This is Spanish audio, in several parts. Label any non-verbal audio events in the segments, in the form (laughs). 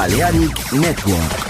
Balearic Network.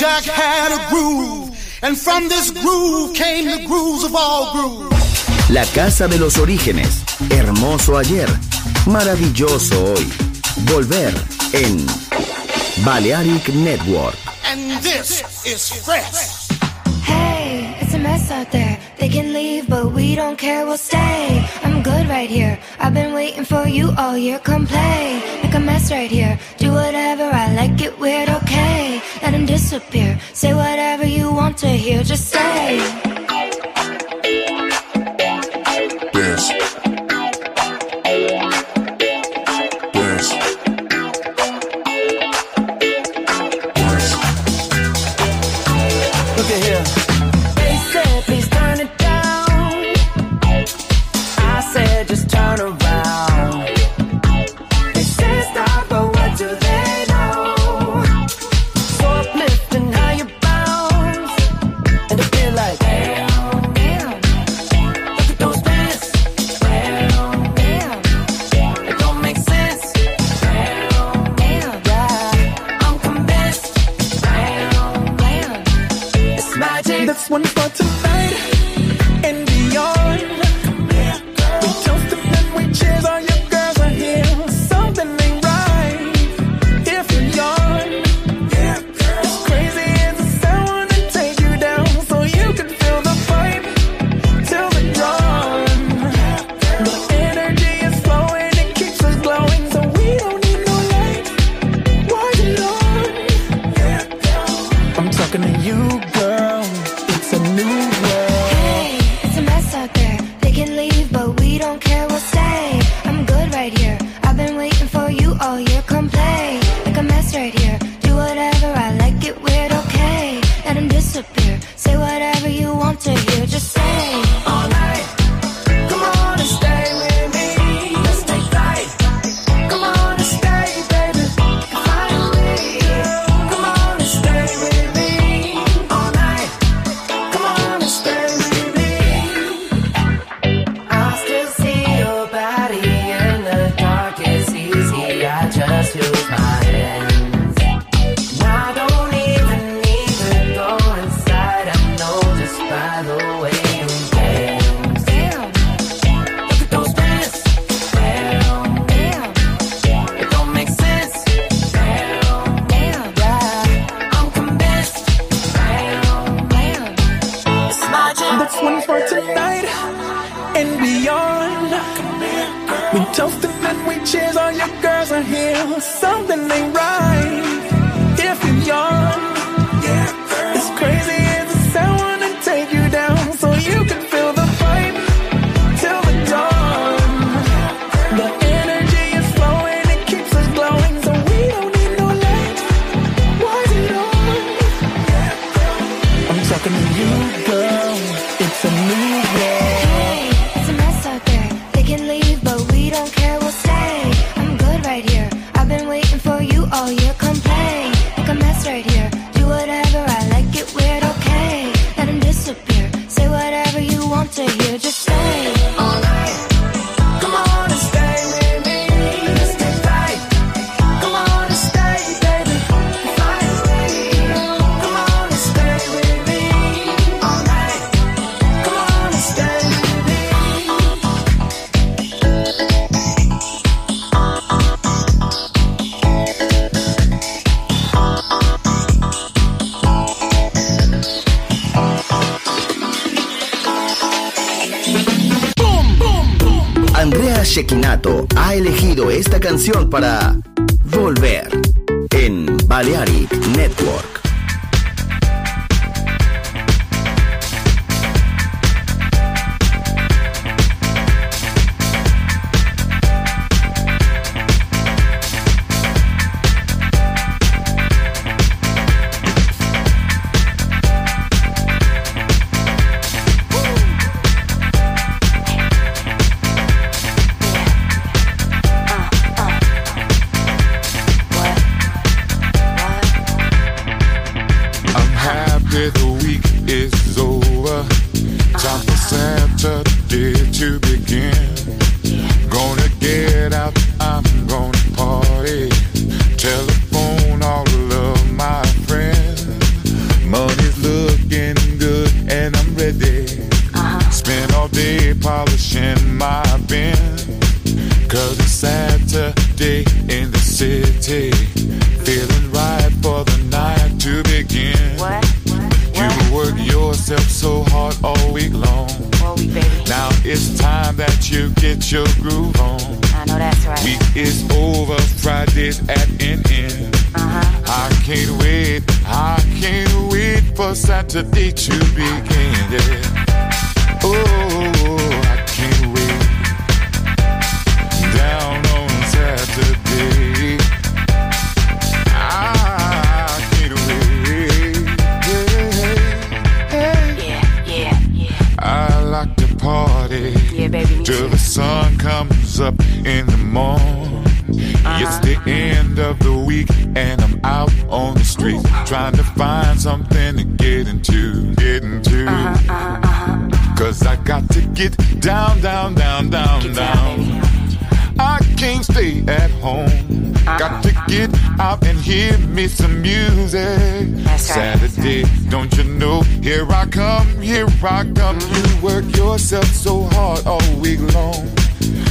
Jack had a groove, and from this groove came the grooves of all grooves. La casa de los orígenes, hermoso ayer, maravilloso hoy. Volver en Balearic Network. And this is fresh. Hey, it's a mess out there. They can leave, but we don't care, we'll stay. I'm good right here. I've been waiting for you all year. Come play, make a mess right here. Do whatever I like, it weird, okay let him disappear. Say whatever you want to hear, just say. Para feeling right for the night to begin. What? What? You work yourself so hard all week long. All week, now it's time that you get your groove on. I know that's right. Week is over, Friday's at an end. Uh-huh. I can't wait, I can't wait for Saturday to begin. Yeah. Oh. trying to find something to get into, get into. Uh-huh, uh-huh. Cause I got to get down, down, down, down, get down. down I can't stay at home. Uh-uh. Got to uh-huh. get out and hear me some music. That's Saturday, right. don't you know? Here I come, here I come. Mm-hmm. You work yourself so hard all week long.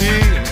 feel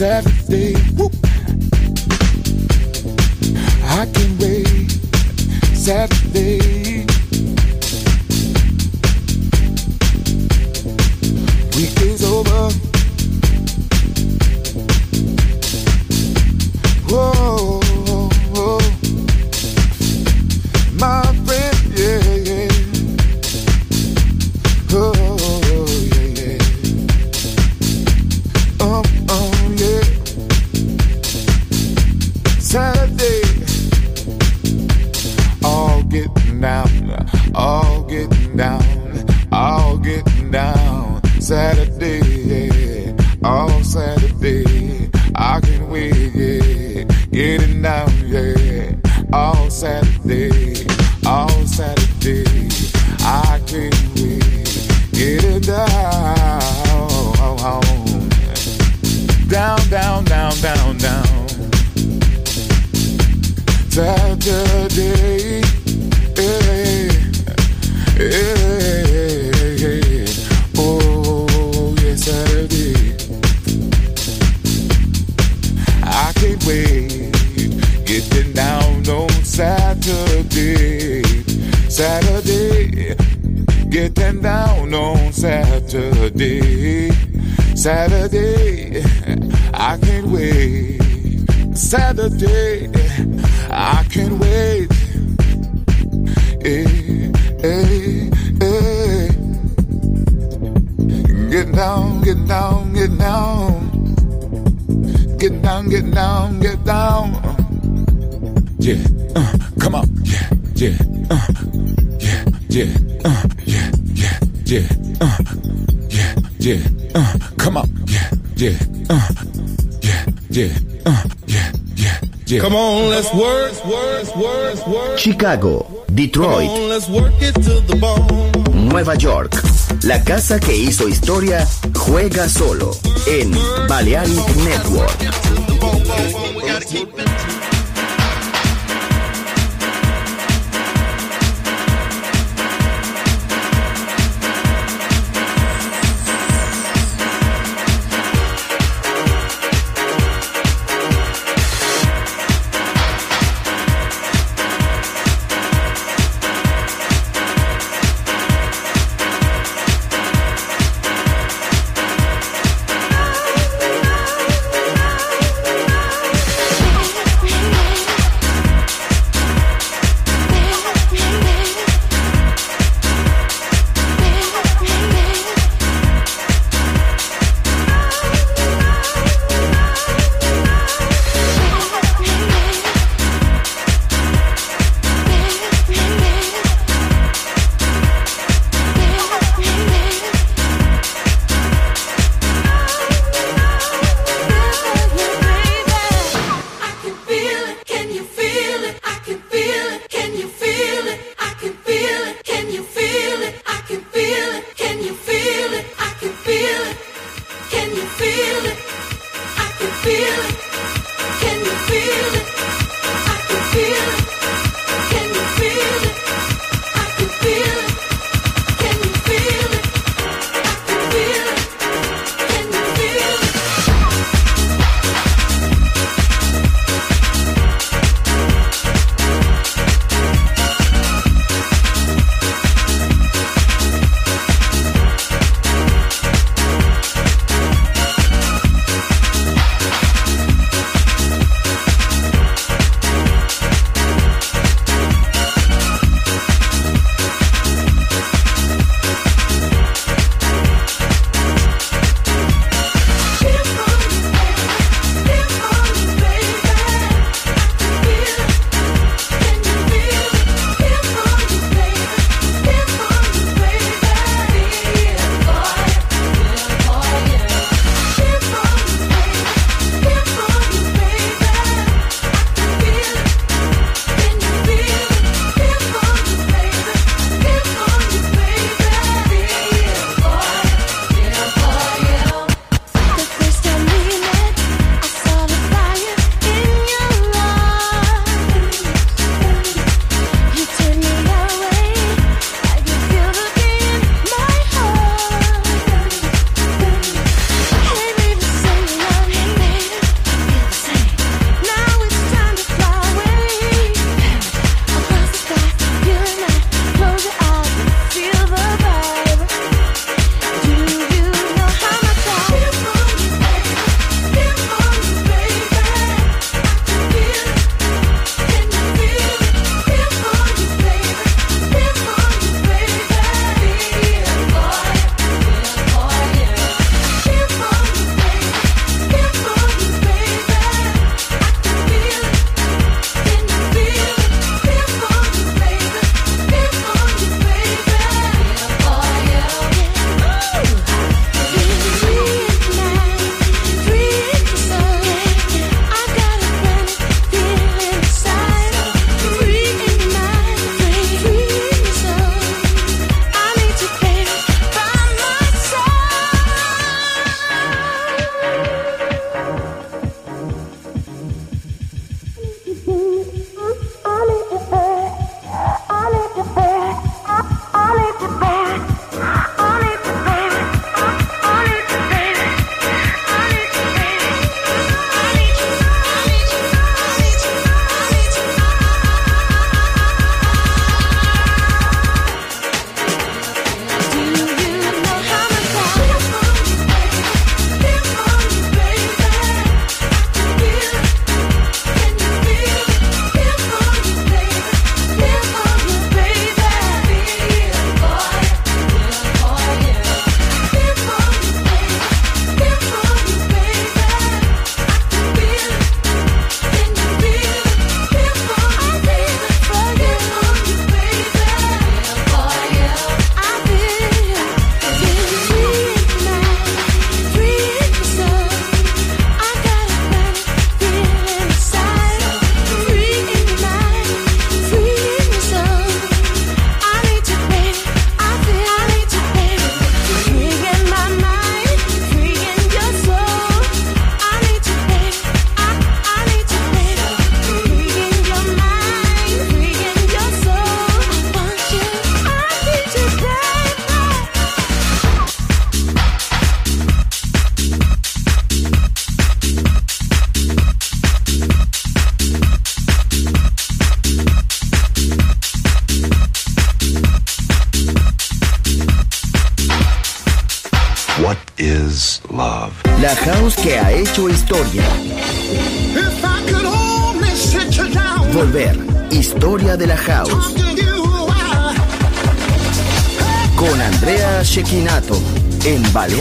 Saturday, every day. I can't wait. Saturday. Down, get down. Yeah, uh, come on. Yeah, yeah, uh, yeah, yeah, uh, yeah, yeah, yeah, uh, yeah, yeah, uh, come on. Yeah, yeah, uh, yeah, yeah, uh, yeah, yeah. Come on, let's work, work, work, work. Chicago, Detroit, Come on, let's work it to the bone. Nueva York. La casa que hizo historia juega solo en Balearic Network.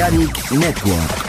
Network.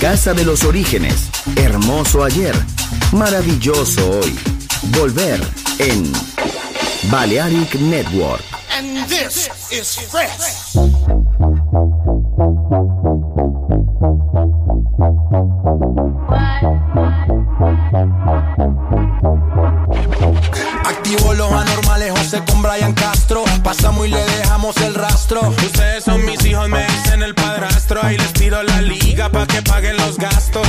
Casa de los orígenes, hermoso ayer, maravilloso hoy. Volver en Balearic Network. And this is fresh. Activo los anormales, José con Brian Castro. Pasamos y le dejamos el rastro. Ustedes son mis hijos, me dicen el padrastro. Ahí les pa' que paguen los gastos.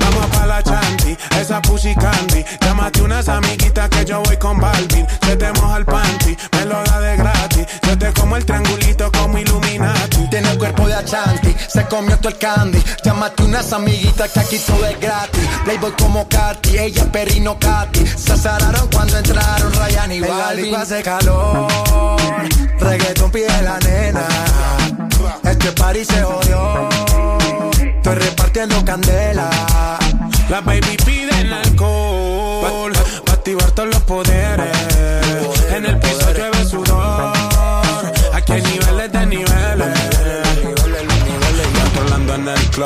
Vamos pa' la chanti, esa pussy candy. Llámate unas amiguitas que yo voy con Balvin. Se te moja el panty, me lo da de gratis. Yo te como el triangulito como Illuminati. Tiene el cuerpo de la chanti, se comió todo el candy. Llámate unas amiguitas que aquí todo es gratis. Playboy como Katy, ella perrino Katy. Se azararon cuando entraron Ryan y Balvin. hace calor, reggaeton pide la nena. Este party se odió, repartiendo candela. La baby piden alcohol, pa' activar todos los poderes. En el piso llueve sudor,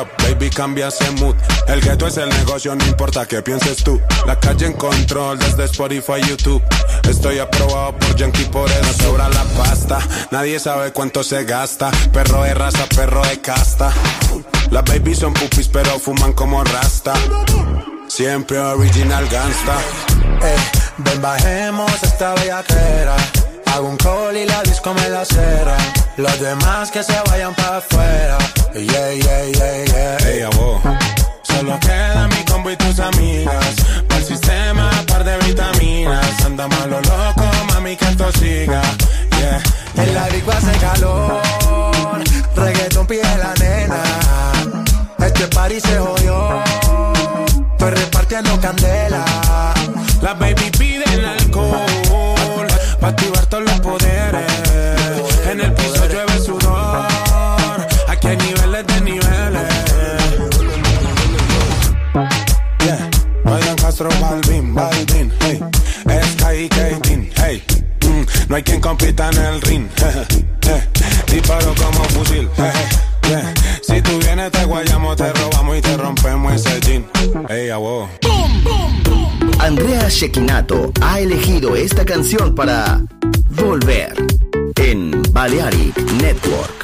baby cambia ese mood. El gueto es el negocio, no importa qué pienses tú. La calle en control desde Spotify, YouTube. Estoy aprobado por Yankee, por eso sobra la pasta. Nadie sabe cuánto se gasta. Perro de raza, perro de casta. Las babies son pupis, pero fuman como rasta. Siempre original gangsta. Eh, ven, bajemos esta bellaquera. Hago un call y la disco me la cera. Los demás que se vayan para afuera. Yeah, yeah, yeah, yeah. Hey, abo. Solo queda mi combo y tus amigas. Para el sistema, par de vitaminas. Anda malo loco, mami, que esto siga. Yeah. En la disco hace calor. Reggaeton pide la nena. Este party se jodió. Estoy repartiendo candela. La baby piden alcohol. Pa' Castro, Balvin, Balvin, hey. Sky Katin, hey. Mm. No hay quien compita en el ring. (laughs) Disparo como fusil. Si tú vienes te guayamos, te robamos y te rompemos ese jean. Hey, abo. Andrea Shekinato ha elegido esta canción para Volver en Balearic Network.